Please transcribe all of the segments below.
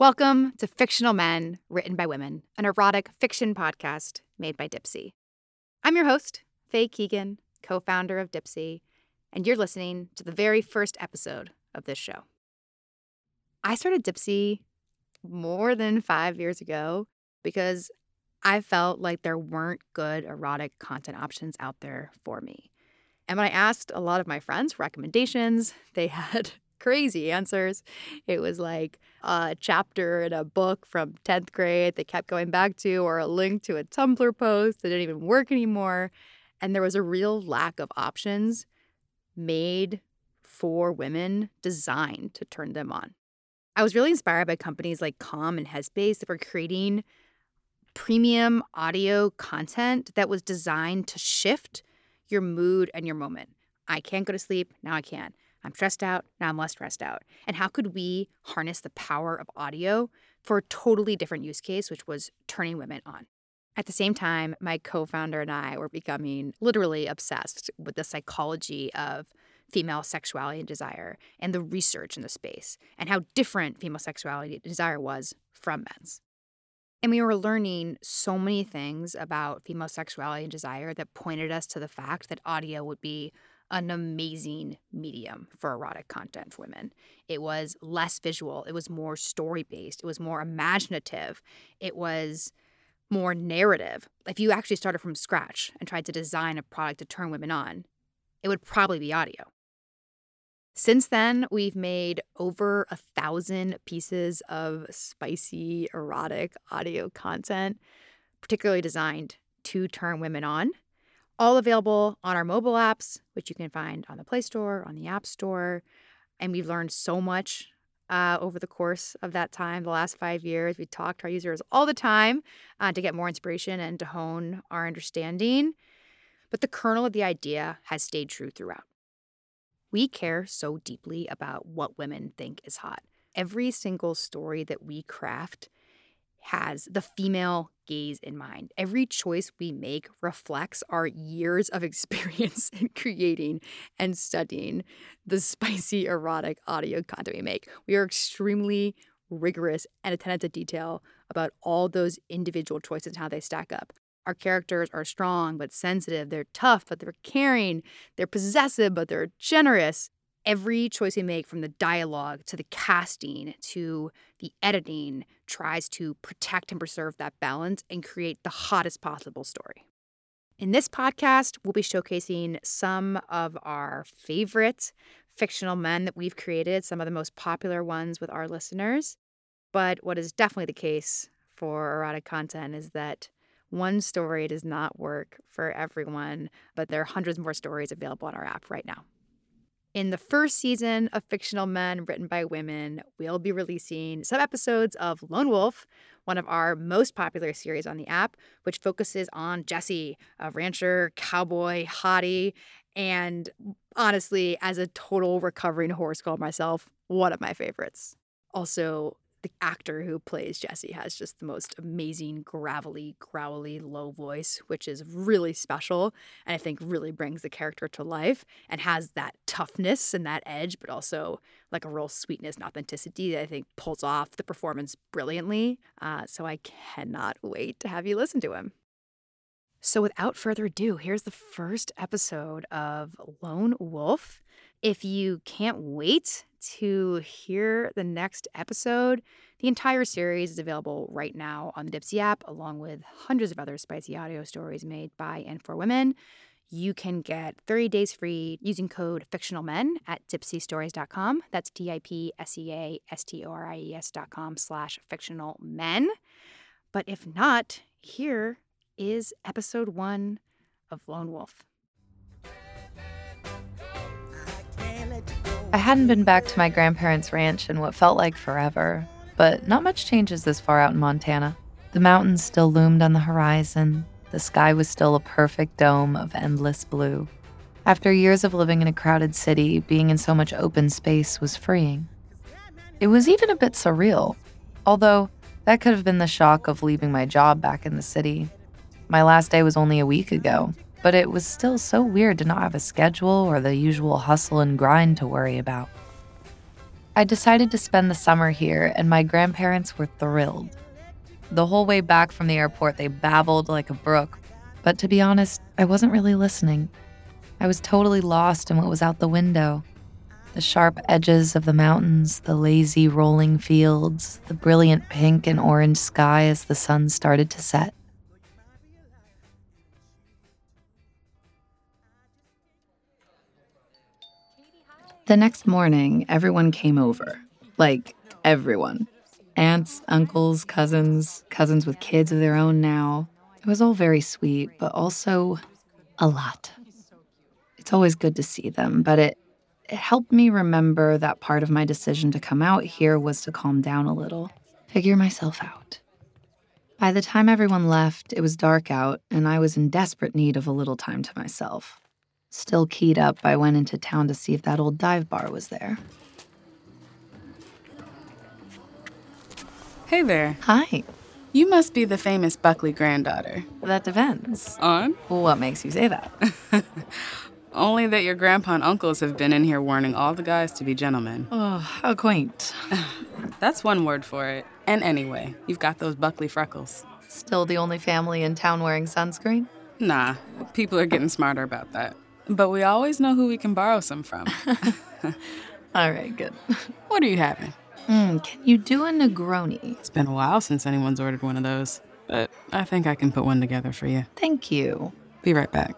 Welcome to Fictional Men, written by women, an erotic fiction podcast made by Dipsea. I'm your host, Faye Keegan, co founder of Dipsea, and you're listening to the very first episode of this show. I started Dipsea more than five years ago because I felt like there weren't good erotic content options out there for me. And when I asked a lot of my friends for recommendations, they had crazy answers. It was like a chapter in a book from 10th grade they kept going back to, or a link to a Tumblr post that didn't even work anymore. And there was a real lack of options made for women designed to turn them on. I was really inspired by companies like Calm and Headspace that were creating premium audio content that was designed to shift your mood and your moment. I can't go to sleep, now I can. I'm stressed out, now I'm less stressed out. And how could we harness the power of audio for a totally different use case, which was turning women on? At the same time, my co founder and I were becoming literally obsessed with the psychology of female sexuality and desire and the research in the space and how different female sexuality and desire was from men's. And we were learning so many things about female sexuality and desire that pointed us to the fact that audio would be an amazing medium for erotic content for women. It was less visual, it was more story based, it was more imaginative, it was more narrative. If you actually started from scratch and tried to design a product to turn women on, it would probably be audio. Since then, we've made over a thousand pieces of spicy, erotic audio content, particularly designed to turn women on all available on our mobile apps, which you can find on the Play Store, on the App Store. And we've learned so much uh, over the course of that time, the last five years. We talk to our users all the time uh, to get more inspiration and to hone our understanding. But the kernel of the idea has stayed true throughout. We care so deeply about what women think is hot. Every single story that we craft has the female gaze in mind. Every choice we make reflects our years of experience in creating and studying the spicy, erotic audio content we make. We are extremely rigorous and attentive to detail about all those individual choices and how they stack up. Our characters are strong but sensitive. They're tough but they're caring. They're possessive but they're generous every choice we make from the dialogue to the casting to the editing tries to protect and preserve that balance and create the hottest possible story. In this podcast, we'll be showcasing some of our favorite fictional men that we've created, some of the most popular ones with our listeners. But what is definitely the case for erotic content is that one story does not work for everyone, but there are hundreds more stories available on our app right now. In the first season of Fictional Men written by women, we'll be releasing some episodes of Lone Wolf, one of our most popular series on the app, which focuses on Jesse, a rancher, cowboy, hottie, and honestly, as a total recovering horse girl myself, one of my favorites. Also, the actor who plays Jesse has just the most amazing, gravelly, growly, low voice, which is really special and I think really brings the character to life and has that toughness and that edge, but also like a real sweetness and authenticity that I think pulls off the performance brilliantly. Uh, so I cannot wait to have you listen to him. So, without further ado, here's the first episode of Lone Wolf. If you can't wait to hear the next episode, the entire series is available right now on the Dipsea app, along with hundreds of other spicy audio stories made by and for women. You can get 30 days free using code fictionalmen at dipseastories.com. That's D-I-P-S-E-A-S-T-O-R-I-E-S.com slash fictional men. But if not, here is episode one of Lone Wolf. I hadn't been back to my grandparents' ranch in what felt like forever, but not much changes this far out in Montana. The mountains still loomed on the horizon, the sky was still a perfect dome of endless blue. After years of living in a crowded city, being in so much open space was freeing. It was even a bit surreal, although that could have been the shock of leaving my job back in the city. My last day was only a week ago, but it was still so weird to not have a schedule or the usual hustle and grind to worry about. I decided to spend the summer here, and my grandparents were thrilled. The whole way back from the airport, they babbled like a brook. But to be honest, I wasn't really listening. I was totally lost in what was out the window the sharp edges of the mountains, the lazy rolling fields, the brilliant pink and orange sky as the sun started to set. The next morning, everyone came over. Like, everyone. Aunts, uncles, cousins, cousins with kids of their own now. It was all very sweet, but also a lot. It's always good to see them, but it, it helped me remember that part of my decision to come out here was to calm down a little, figure myself out. By the time everyone left, it was dark out, and I was in desperate need of a little time to myself. Still keyed up, I went into town to see if that old dive bar was there. Hey there. Hi. You must be the famous Buckley granddaughter. That depends. On? What makes you say that? Only that your grandpa and uncles have been in here warning all the guys to be gentlemen. oh, how quaint. That's one word for it. And anyway, you've got those Buckley freckles. Still the only family in town wearing sunscreen? Nah, people are getting smarter about that. But we always know who we can borrow some from. All right, good. what are you having? Mm, can you do a Negroni? It's been a while since anyone's ordered one of those, but I think I can put one together for you. Thank you. Be right back.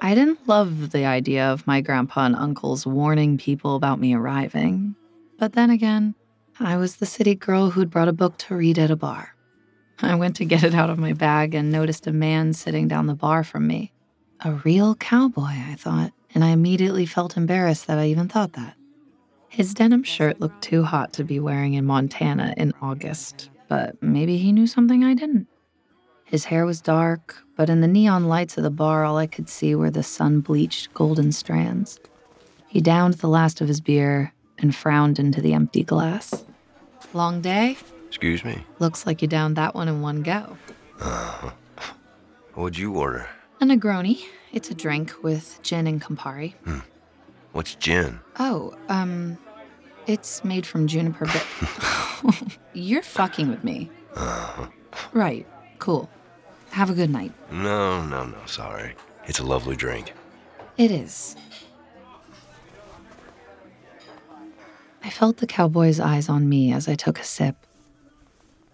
I didn't love the idea of my grandpa and uncles warning people about me arriving. But then again, I was the city girl who'd brought a book to read at a bar. I went to get it out of my bag and noticed a man sitting down the bar from me. A real cowboy, I thought, and I immediately felt embarrassed that I even thought that. His denim shirt looked too hot to be wearing in Montana in August, but maybe he knew something I didn't. His hair was dark, but in the neon lights of the bar, all I could see were the sun bleached golden strands. He downed the last of his beer and frowned into the empty glass. Long day? Excuse me. Looks like you downed that one in one go. What'd you order? A Negroni. It's a drink with gin and Campari. What's gin? Oh, um, it's made from juniper bit. You're fucking with me. Right. Cool. Have a good night. No, no, no, sorry. It's a lovely drink. It is. I felt the cowboy's eyes on me as I took a sip.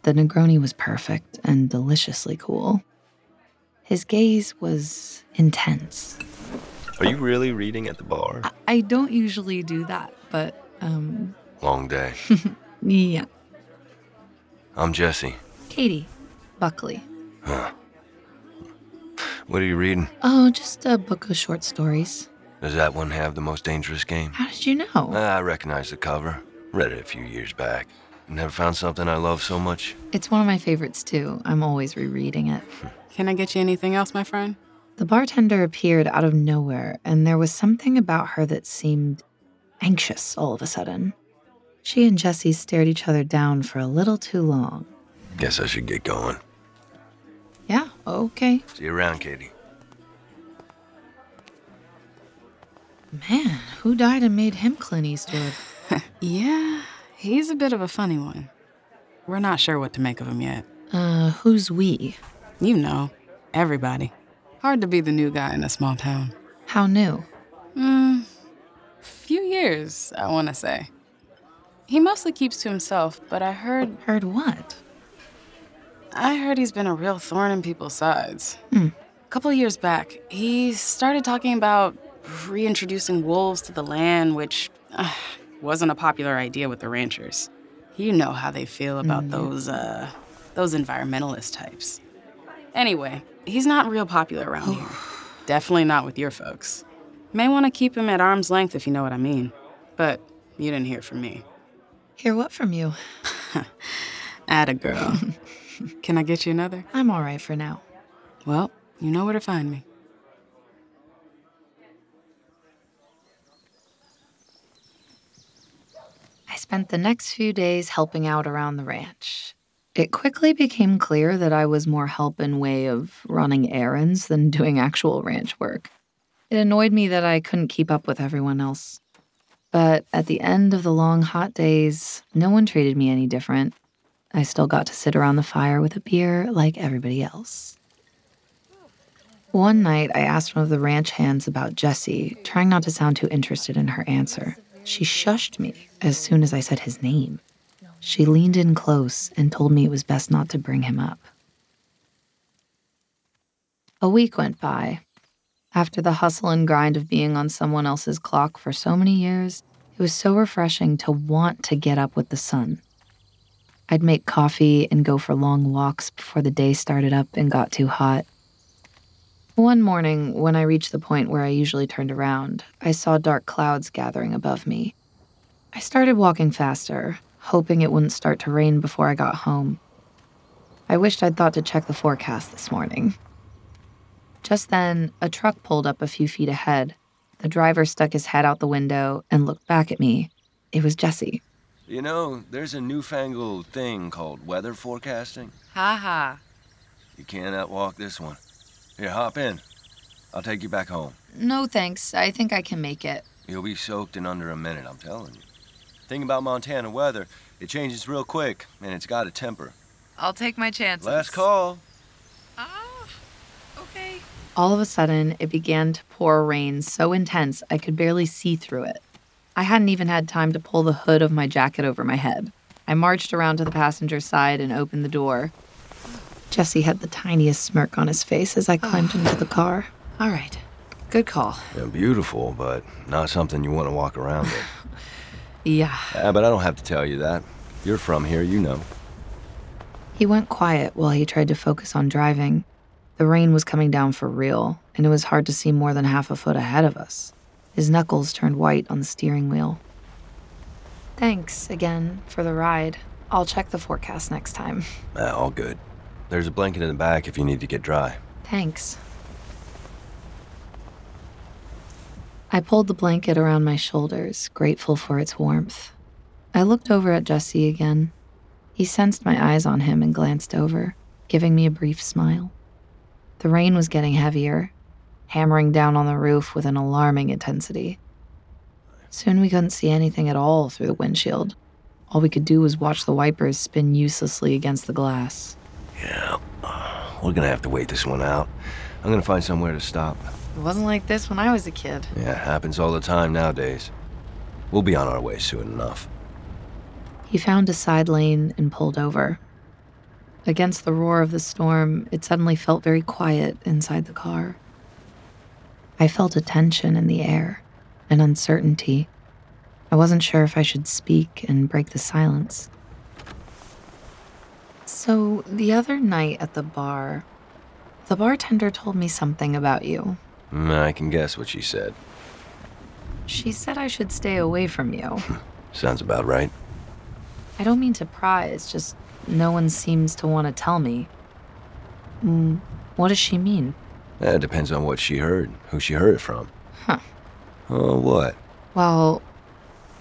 The Negroni was perfect and deliciously cool. His gaze was intense. Are you really reading at the bar? I, I don't usually do that, but, um, Long day. yeah. I'm Jesse. Katie, Buckley. Huh. What are you reading? Oh, just a book of short stories. Does that one have the most dangerous game? How did you know? I recognize the cover. Read it a few years back. Never found something I love so much. It's one of my favorites, too. I'm always rereading it. Can I get you anything else, my friend? The bartender appeared out of nowhere, and there was something about her that seemed anxious all of a sudden. She and Jesse stared each other down for a little too long. Guess I should get going. Yeah, okay. See you around, Katie. Man, who died and made him Clint Eastwood? Yeah, he's a bit of a funny one. We're not sure what to make of him yet. Uh, who's we? You know, everybody. Hard to be the new guy in a small town. How new? Hmm, few years, I want to say. He mostly keeps to himself, but I heard Heard what? I heard he's been a real thorn in people's sides. Hmm. A couple years back, he started talking about reintroducing wolves to the land, which uh, wasn't a popular idea with the ranchers. You know how they feel about those uh, those environmentalist types. Anyway, he's not real popular around here. Definitely not with your folks. May want to keep him at arm's length if you know what I mean. But you didn't hear from me. Hear what from you? Atta girl. Can I get you another? I'm all right for now. Well, you know where to find me. Spent the next few days helping out around the ranch. It quickly became clear that I was more help in way of running errands than doing actual ranch work. It annoyed me that I couldn't keep up with everyone else. But at the end of the long, hot days, no one treated me any different. I still got to sit around the fire with a beer like everybody else. One night, I asked one of the ranch hands about Jesse, trying not to sound too interested in her answer. She shushed me as soon as I said his name. She leaned in close and told me it was best not to bring him up. A week went by. After the hustle and grind of being on someone else's clock for so many years, it was so refreshing to want to get up with the sun. I'd make coffee and go for long walks before the day started up and got too hot. One morning, when I reached the point where I usually turned around, I saw dark clouds gathering above me. I started walking faster, hoping it wouldn't start to rain before I got home. I wished I'd thought to check the forecast this morning. Just then, a truck pulled up a few feet ahead. The driver stuck his head out the window and looked back at me. It was Jesse. You know, there's a newfangled thing called weather forecasting. Ha ha. You can't outwalk this one. Here, hop in. I'll take you back home. No thanks. I think I can make it. You'll be soaked in under a minute, I'm telling you. Thing about Montana weather, it changes real quick, and it's got a temper. I'll take my chances. Last call. Ah, okay. All of a sudden, it began to pour rain so intense I could barely see through it. I hadn't even had time to pull the hood of my jacket over my head. I marched around to the passenger side and opened the door. Jesse had the tiniest smirk on his face as I climbed into the car. All right. Good call. Yeah, beautiful, but not something you want to walk around in. Yeah. Yeah, but I don't have to tell you that. You're from here, you know. He went quiet while he tried to focus on driving. The rain was coming down for real, and it was hard to see more than half a foot ahead of us. His knuckles turned white on the steering wheel. Thanks again for the ride. I'll check the forecast next time. Ah, all good. There's a blanket in the back if you need to get dry. Thanks. I pulled the blanket around my shoulders, grateful for its warmth. I looked over at Jesse again. He sensed my eyes on him and glanced over, giving me a brief smile. The rain was getting heavier, hammering down on the roof with an alarming intensity. Soon we couldn't see anything at all through the windshield. All we could do was watch the wipers spin uselessly against the glass. Yeah, we're gonna have to wait this one out. I'm gonna find somewhere to stop. It wasn't like this when I was a kid. Yeah, happens all the time nowadays. We'll be on our way soon enough. He found a side lane and pulled over. Against the roar of the storm, it suddenly felt very quiet inside the car. I felt a tension in the air, an uncertainty. I wasn't sure if I should speak and break the silence. So, the other night at the bar, the bartender told me something about you. Mm, I can guess what she said. She said I should stay away from you. Sounds about right. I don't mean to pry, it's just no one seems to want to tell me. Mm, what does she mean? Eh, It depends on what she heard, who she heard it from. Huh. Oh, what? Well,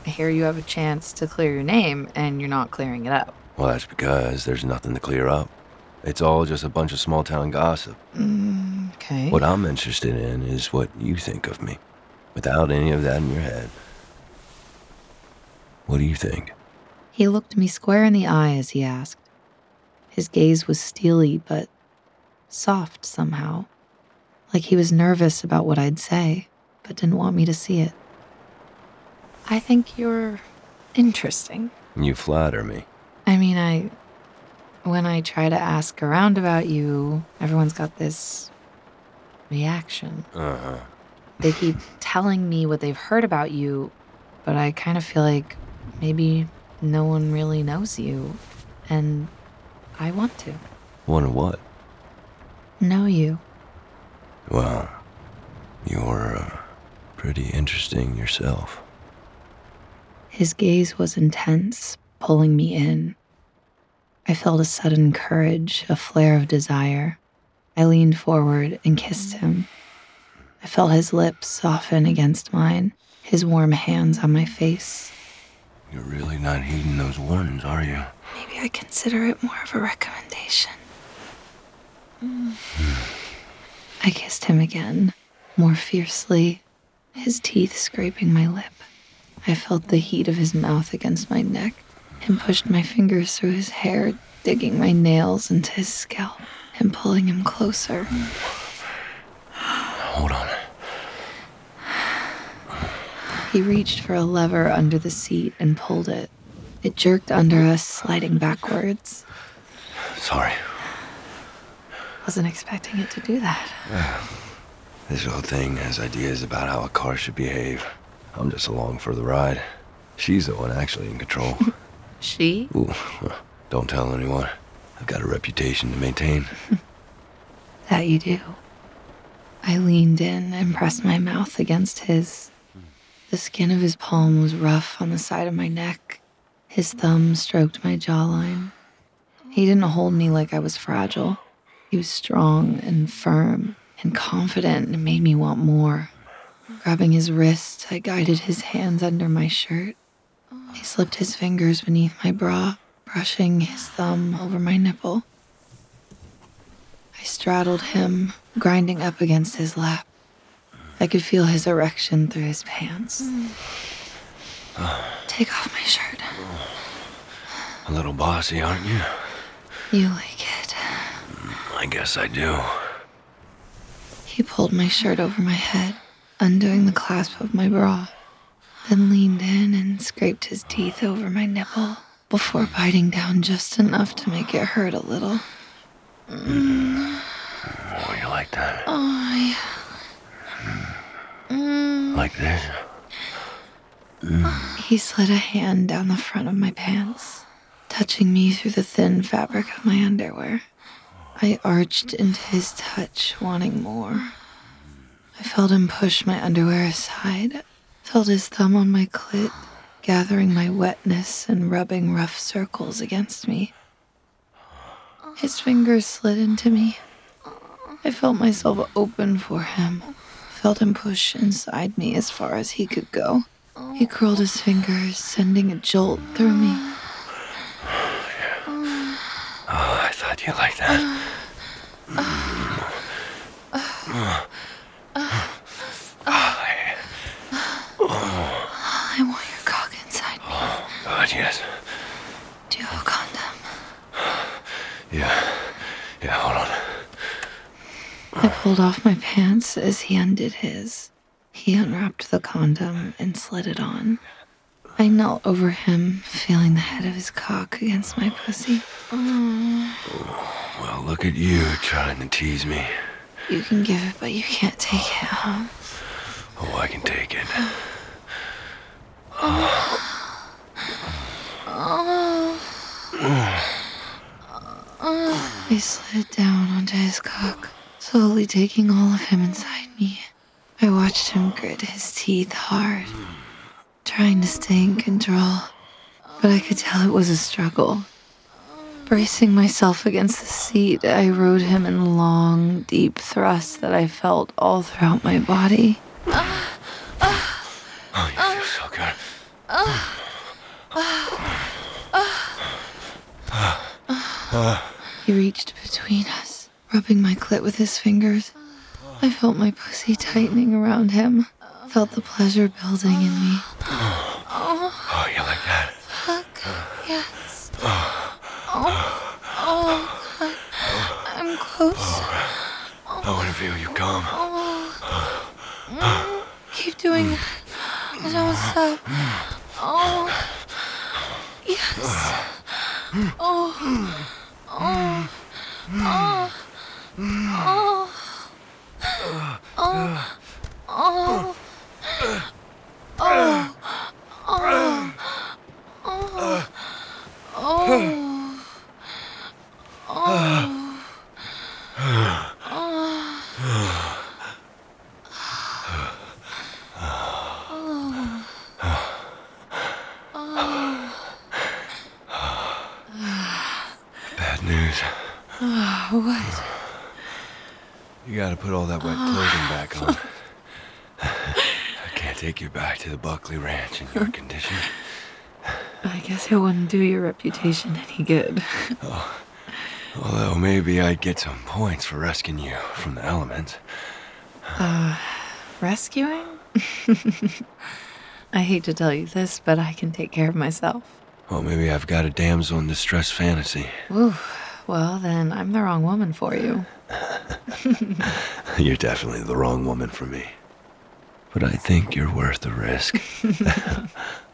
here you have a chance to clear your name and you're not clearing it up. Well, that's because there's nothing to clear up. It's all just a bunch of small town gossip. Mm, okay. What I'm interested in is what you think of me, without any of that in your head. What do you think? He looked me square in the eye as he asked. His gaze was steely but soft somehow, like he was nervous about what I'd say, but didn't want me to see it. I think you're interesting. You flatter me. I mean, I. When I try to ask around about you, everyone's got this reaction. Uh huh. They keep telling me what they've heard about you, but I kind of feel like maybe no one really knows you, and I want to Wonder what? know you. Well, you're uh, pretty interesting yourself. His gaze was intense, pulling me in. I felt a sudden courage, a flare of desire. I leaned forward and kissed him. I felt his lips soften against mine, his warm hands on my face. You're really not heeding those warnings, are you? Maybe I consider it more of a recommendation. Hmm. I kissed him again, more fiercely, his teeth scraping my lip. I felt the heat of his mouth against my neck and pushed my fingers through his hair, digging my nails into his scalp and pulling him closer. Hold on. He reached for a lever under the seat and pulled it. It jerked under us, sliding backwards. Sorry. Wasn't expecting it to do that. This whole thing has ideas about how a car should behave. I'm just along for the ride. She's the one actually in control. She? Ooh, don't tell anyone. I've got a reputation to maintain. That you do. I leaned in and pressed my mouth against his. The skin of his palm was rough on the side of my neck. His thumb stroked my jawline. He didn't hold me like I was fragile. He was strong and firm and confident and made me want more. Grabbing his wrist, I guided his hands under my shirt. He slipped his fingers beneath my bra, brushing his thumb over my nipple. I straddled him, grinding up against his lap. I could feel his erection through his pants. Take off my shirt. A little bossy, aren't you? You like it. I guess I do. He pulled my shirt over my head, undoing the clasp of my bra, then leaned in and scraped his teeth over my nipple before biting down just enough to make it hurt a little. Oh, you like that? Oh, yeah. Mm. Like this? He slid a hand down the front of my pants, touching me through the thin fabric of my underwear. I arched into his touch, wanting more. I felt him push my underwear aside, felt his thumb on my clit, gathering my wetness and rubbing rough circles against me. His fingers slid into me. I felt myself open for him, felt him push inside me as far as he could go. He curled his fingers, sending a jolt through me. Oh, I thought you liked that. I want your cock inside me. God, yes. Do you have a condom? Yeah. Yeah, hold on. I pulled off my pants as he undid his. He unwrapped the condom and slid it on. I knelt over him, feeling the head of his cock against my pussy. Well, look at you trying to tease me. You can give it, but you can't take it, huh? Oh, I can take it. I slid down onto his cock, slowly taking all of him inside me. I watched him grit his teeth hard, trying to stay in control, but I could tell it was a struggle. Bracing myself against the seat, I rode him in long, deep thrusts that I felt all throughout my body. Oh, you feel so good. He reached between us, rubbing my clit with his fingers. I felt my pussy tightening around him, felt the pleasure building in me. Oh, you like that? Yes. Oh, oh, God. I'm close. I want to feel you come. Keep doing it. Don't stop. Oh, yes. Oh, oh, oh, oh, oh, oh, oh, oh, oh, oh, oh. Bad news. What? You gotta put all that wet clothing back on. I can't take you back to the Buckley Ranch in your condition. I guess it wouldn't do your reputation any good. Oh, although maybe I'd get some points for rescuing you from the elements. Uh, rescuing? I hate to tell you this, but I can take care of myself. Well, maybe I've got a damsel in distress fantasy. Ooh, well, then I'm the wrong woman for you. You're definitely the wrong woman for me. But I think you're worth the risk.